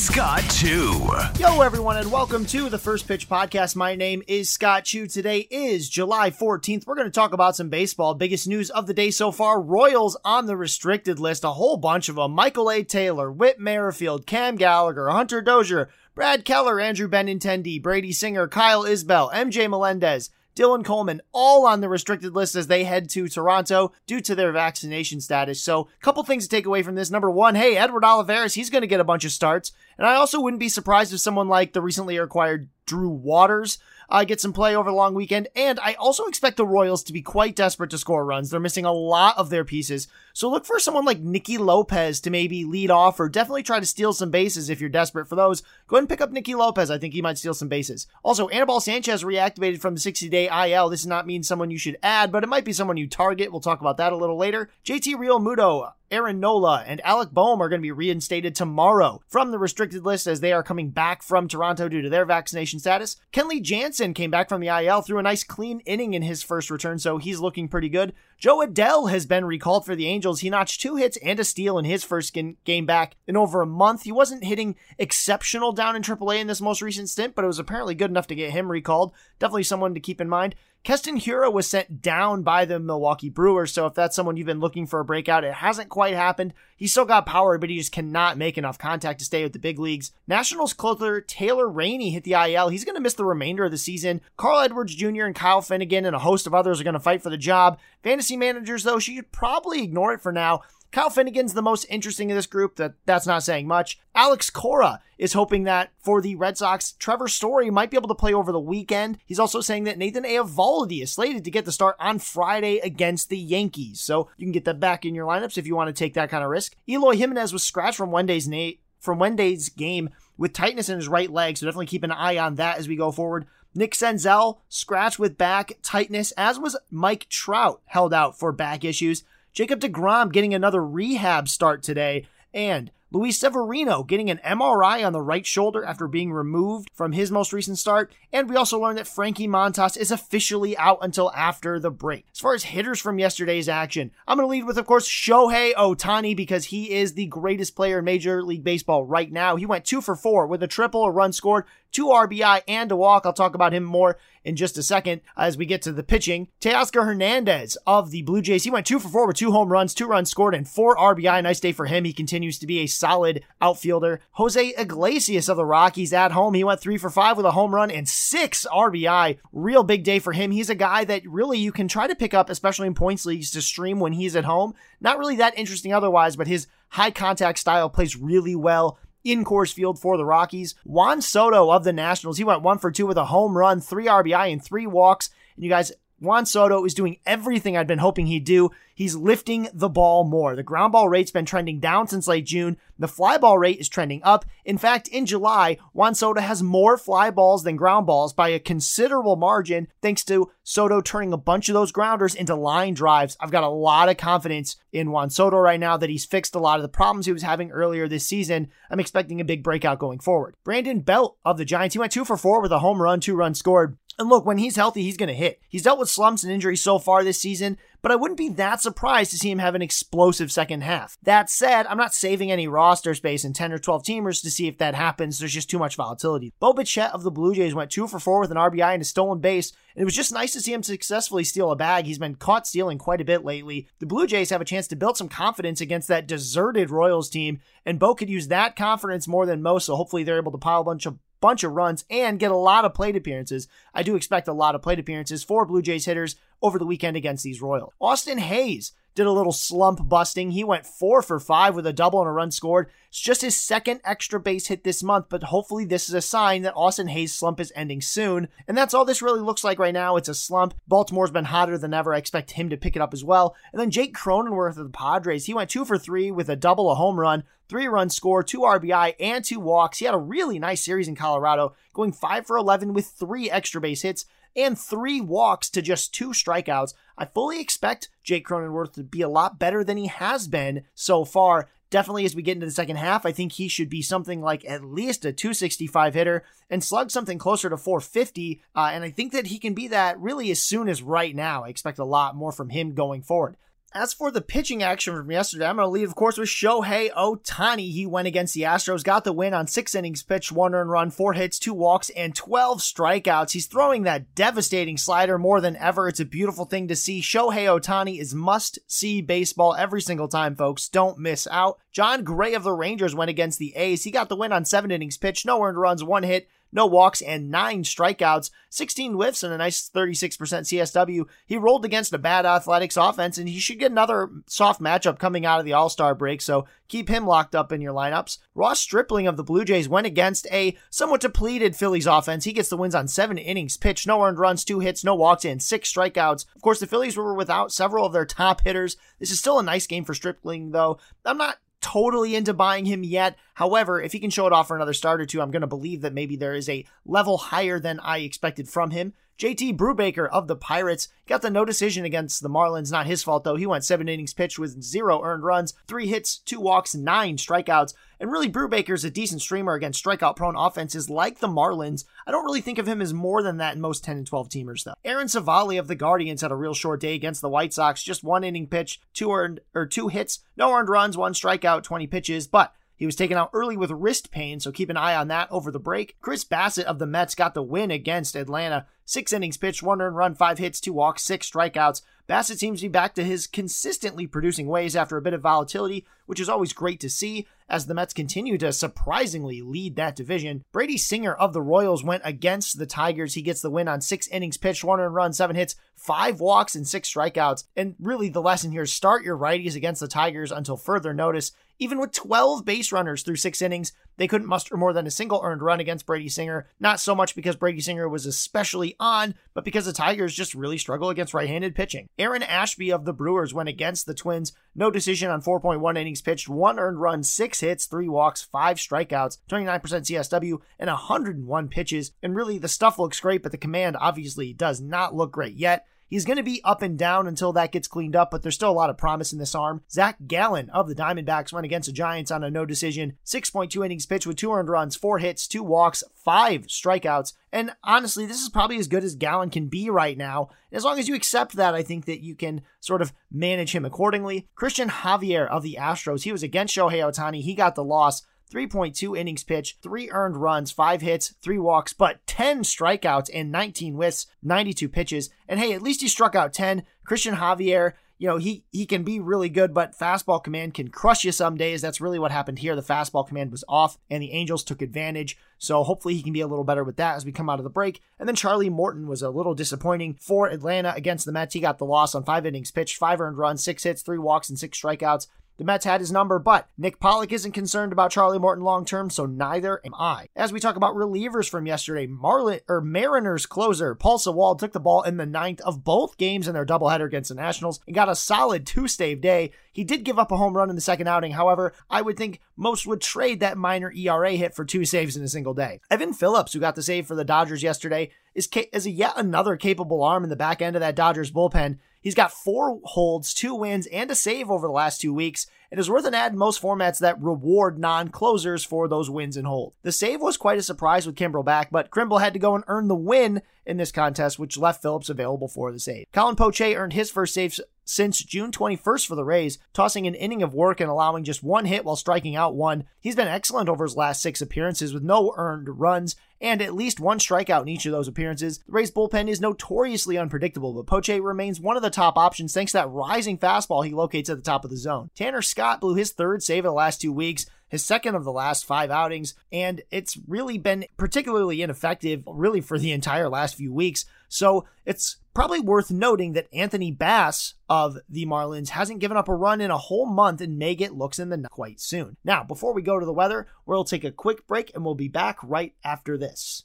Scott Chu. Yo, everyone, and welcome to the First Pitch Podcast. My name is Scott Chu. Today is July 14th. We're going to talk about some baseball. Biggest news of the day so far Royals on the restricted list, a whole bunch of them. Michael A. Taylor, Whit Merrifield, Cam Gallagher, Hunter Dozier, Brad Keller, Andrew Benintendi, Brady Singer, Kyle Isbel, MJ Melendez, Dylan Coleman, all on the restricted list as they head to Toronto due to their vaccination status. So, a couple things to take away from this. Number one, hey, Edward Olivares, he's going to get a bunch of starts. And I also wouldn't be surprised if someone like the recently acquired Drew Waters uh, get some play over the long weekend. And I also expect the Royals to be quite desperate to score runs. They're missing a lot of their pieces. So look for someone like Nicky Lopez to maybe lead off or definitely try to steal some bases if you're desperate for those. Go ahead and pick up Nicky Lopez. I think he might steal some bases. Also, Anibal Sanchez reactivated from the 60 day IL. This does not mean someone you should add, but it might be someone you target. We'll talk about that a little later. JT Realmuto Aaron Nola and Alec Bohm are going to be reinstated tomorrow from the restricted list as they are coming back from Toronto due to their vaccination status. Kenley Jansen came back from the IL through a nice clean inning in his first return, so he's looking pretty good. Jo Adell has been recalled for the Angels. He notched two hits and a steal in his first game back in over a month. He wasn't hitting exceptional down in AAA in this most recent stint, but it was apparently good enough to get him recalled. Definitely someone to keep in mind. Keston Hiura was sent down by the Milwaukee Brewers, so if that's someone you've been looking for a breakout, it hasn't quite happened. He's still got power, but he just cannot make enough contact to stay with the big leagues. Nationals closer Taylor Rainey hit the IL. He's going to miss the remainder of the season. Carl Edwards Jr. and Kyle Finnegan and a host of others are going to fight for the job. Fantasy managers, though, should probably ignore it for now. Kyle Finnegan's the most interesting of this group. That that's not saying much. Alex Cora is hoping that for the Red Sox, Trevor Story might be able to play over the weekend. He's also saying that Nathan Eovaldi is slated to get the start on Friday against the Yankees. So you can get that back in your lineups if you want to take that kind of risk. Eloy Jimenez was scratched from Wednesday's na- from Wednesday's game with tightness in his right leg, so definitely keep an eye on that as we go forward. Nick Senzel scratched with back tightness, as was Mike Trout held out for back issues. Jacob DeGrom getting another rehab start today, and Luis Severino getting an MRI on the right shoulder after being removed from his most recent start. And we also learned that Frankie Montas is officially out until after the break. As far as hitters from yesterday's action, I'm going to lead with, of course, Shohei Ohtani because he is the greatest player in Major League Baseball right now. He went two for four with a triple, a run scored, two RBI, and a walk. I'll talk about him more in just a second as we get to the pitching. Teoscar Hernandez of the Blue Jays, he went two for four with two home runs, two runs scored, and four RBI. Nice day for him. He continues to be a solid outfielder. Jose Iglesias of the Rockies at home, he went three for five with a home run and six RBI. Real big day for him. He's a guy that really you can try to pick up, especially in points leagues, to stream when he's at home. Not really that interesting otherwise, but his high contact style plays really well in Coors Field for the Rockies. Juan Soto of the Nationals, he went one for two with a home run, three RBI, and three walks. And you guys, Juan Soto is doing everything I'd been hoping he'd do. He's lifting the ball more. The ground ball rate's been trending down since late June. The fly ball rate is trending up. In fact, in July, Juan Soto has more fly balls than ground balls by a considerable margin, thanks to Soto turning a bunch of those grounders into line drives. I've got a lot of confidence in Juan Soto right now that he's fixed a lot of the problems he was having earlier this season. I'm expecting a big breakout going forward. Brandon Belt of the Giants, he went two for four with a home run, two runs scored. And look, when he's healthy, he's going to hit. He's dealt with slumps and injuries so far this season, but I wouldn't be that surprised to see him have an explosive second half. That said, I'm not saving any roster space in 10 or 12 teamers to see if that happens. There's just too much volatility. Bo Bichette of the Blue Jays went two for four with an RBI and a stolen base, and it was just nice to see him successfully steal a bag. He's been caught stealing quite a bit lately. The Blue Jays have a chance to build some confidence against that deserted Royals team, and Bo could use that confidence more than most, so hopefully they're able to pile a bunch of bunch of runs and get a lot of plate appearances. I do expect a lot of plate appearances for Blue Jays hitters over the weekend against these Royals. Austin Hays did a little slump busting. He went four for five with a double and a run scored. It's just his second extra base hit this month, but hopefully this is a sign that Austin Hays' slump is ending soon. And that's all this really looks like right now. It's a slump. Baltimore's been hotter than ever. I expect him to pick it up as well. And then Jake Cronenworth of the Padres, he went two for three with a double, a home run, three run score, two RBI, and two walks. He had a really nice series in Colorado, going five for 11 with three extra base hits and three walks to just two strikeouts. I fully expect Jake Cronenworth to be a lot better than he has been so far. Definitely, as we get into the second half, I think he should be something like at least a 265 hitter and slug something closer to 450. Uh, and I think that he can be that really as soon as right now. I expect a lot more from him going forward. As for the pitching action from yesterday, I'm going to lead, of course, with Shohei Ohtani. He went against the Astros, got the win on six innings pitched, one earned run, four hits, two walks, and 12 strikeouts. He's throwing that devastating slider more than ever. It's a beautiful thing to see. Shohei Ohtani is must see baseball every single time, folks. Don't miss out. Jon Gray of the Rangers went against the A's. He got the win on seven innings pitched, no earned runs, one hit, no walks, and nine strikeouts, 16 whiffs, and a nice 36% CSW. He rolled against a bad athletics offense, and he should get another soft matchup coming out of the All Star break, so keep him locked up in your lineups. Ross Stripling of the Blue Jays went against a somewhat depleted Phillies offense. He gets the wins on seven innings pitched, no earned runs, two hits, no walks, and six strikeouts. Of course, the Phillies were without several of their top hitters. This is still a nice game for Stripling, though. I'm not totally into buying him yet. However, if he can show it off for another start or two, I'm going to believe that maybe there is a level higher than I expected from him. JT Brubaker of the Pirates got the no decision against the Marlins. Not his fault, though. He went seven innings pitched with zero earned runs, three hits, two walks, nine strikeouts. And really, Brubaker's a decent streamer against strikeout prone offenses like the Marlins. I don't really think of him as more than that in most 10 and 12 teamers, though. Aaron Civale of the Guardians had a real short day against the White Sox. Just one inning pitch, two earned or two hits, no earned runs, one strikeout, 20 pitches. But he was taken out early with wrist pain, so keep an eye on that over the break. Chris Bassitt of the Mets got the win against Atlanta. Six innings pitched, one earned run, five hits, two walks, six strikeouts. Bassitt seems to be back to his consistently producing ways after a bit of volatility, which is always great to see as the Mets continue to surprisingly lead that division. Brady Singer of the Royals went against the Tigers. He gets the win on six innings pitched, one earned run, seven hits, five walks, and six strikeouts. And really, the lesson here is start your righties against the Tigers until further notice. Even with 12 base runners through six innings, they couldn't muster more than a single earned run against Brady Singer. Not so much because Brady Singer was especially on, but because the Tigers just really struggle against right handed pitching. Aaron Ashby of the Brewers went against the Twins. No decision on 4.1 innings pitched, one earned run, six hits, three walks, five strikeouts, 29% CSW, and 101 pitches. And really, the stuff looks great, but the command obviously does not look great yet. He's going to be up and down until that gets cleaned up, but there's still a lot of promise in this arm. Zach Gallen of the Diamondbacks went against the Giants on a no decision. 6.2 innings pitched with two earned runs, four hits, two walks, five strikeouts. And honestly, this is probably as good as Gallen can be right now. As long as you accept that, I think that you can sort of manage him accordingly. Christian Javier of the Astros, he was against Shohei Ohtani. He got the loss. 3.2 innings pitched, three earned runs, five hits, three walks, but 10 strikeouts and 19 whiffs, 92 pitches. And hey, at least he struck out 10. Christian Javier, you know, he he can be really good, but fastball command can crush you some days. That's really what happened here. The fastball command was off, and the Angels took advantage. So hopefully he can be a little better with that as we come out of the break. And then Charlie Morton was a little disappointing for Atlanta against the Mets. He got the loss on five innings pitched, five earned runs, six hits, three walks, and six strikeouts. The Mets had his number, but Nick Pollack isn't concerned about Charlie Morton long term, so neither am I. As we talk about relievers from yesterday, Marlin or Mariners closer Paul Sewald took the ball in the ninth of both games in their doubleheader against the Nationals and got a solid two-stave day. He did give up a home run in the second outing. However, I would think most would trade that minor ERA hit for two saves in a single day. Evan Phillips, who got the save for the Dodgers yesterday, is, ca- is a yet another capable arm in the back end of that Dodgers bullpen. He's got four holds, two wins, and a save over the last two weeks, and is worth an ad in most formats that reward non-closers for those wins and holds. The save was quite a surprise with Kimbrel back, but Kimbrel had to go and earn the win in this contest, which left Phillips available for the save. Colin Poche earned his first save since June 21st for the Rays, tossing an inning of work and allowing just one hit while striking out one. He's been excellent over his last six appearances with no earned runs and at least one strikeout in each of those appearances. The Rays bullpen is notoriously unpredictable, but Poche remains one of the top options thanks to that rising fastball he locates at the top of the zone. Tanner Scott blew his third save in the last two weeks. His second of the last five outings, and it's really been particularly ineffective, really, for the entire last few weeks. So it's probably worth noting that Anthony Bass of the Marlins hasn't given up a run in a whole month and may get looks in the quite soon. Now, before we go to the weather, we'll take a quick break and we'll be back right after this.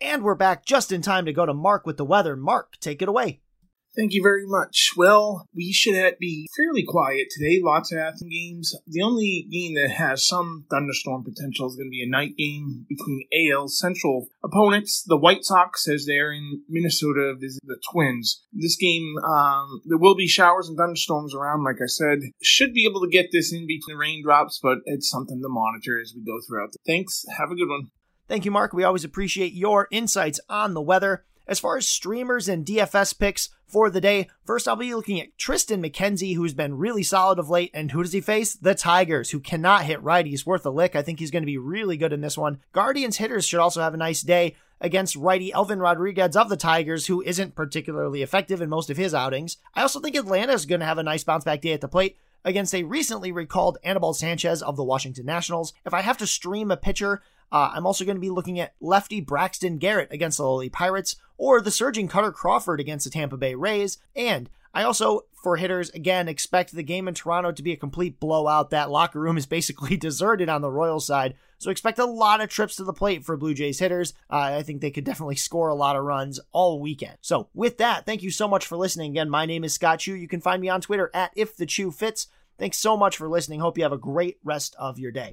And we're back just in time to go to Mark with the weather. Mark, take it away. Thank you very much. Well, we should be fairly quiet today. Lots of afternoon games. The only game that has some thunderstorm potential is going to be a night game between AL Central opponents. The White Sox, as they're in Minnesota, visit the Twins. This game, um, there will be showers and thunderstorms around. Like I said, should be able to get this in between raindrops, but it's something to monitor as we go throughout. Thanks. Have a good one. Thank you, Mark. We always appreciate your insights on the weather. As far as streamers and DFS picks for the day, first I'll be looking at Triston McKenzie, who's been really solid of late. And who does he face? The Tigers, who cannot hit righties worth a lick. I think he's going to be really good in this one. Guardians hitters should also have a nice day against righty Elvin Rodriguez of the Tigers, who isn't particularly effective in most of his outings. I also think Atlanta is going to have a nice bounce back day at the plate against a recently recalled Anibal Sanchez of the Washington Nationals. If I have to stream a pitcher, uh, I'm also going to be looking at lefty Braxton Garrett against the Lowly Pirates or the surging Kutter Crawford against the Tampa Bay Rays. And I also, for hitters, again, expect the game in Toronto to be a complete blowout. That locker room is basically deserted on the Royals side. So expect a lot of trips to the plate for Blue Jays hitters. Uh, I think they could definitely score a lot of runs all weekend. So with that, thank you so much for listening. Again, my name is Scott Chu. You can find me on Twitter at If the Chu Fits. Thanks so much for listening. Hope you have a great rest of your day.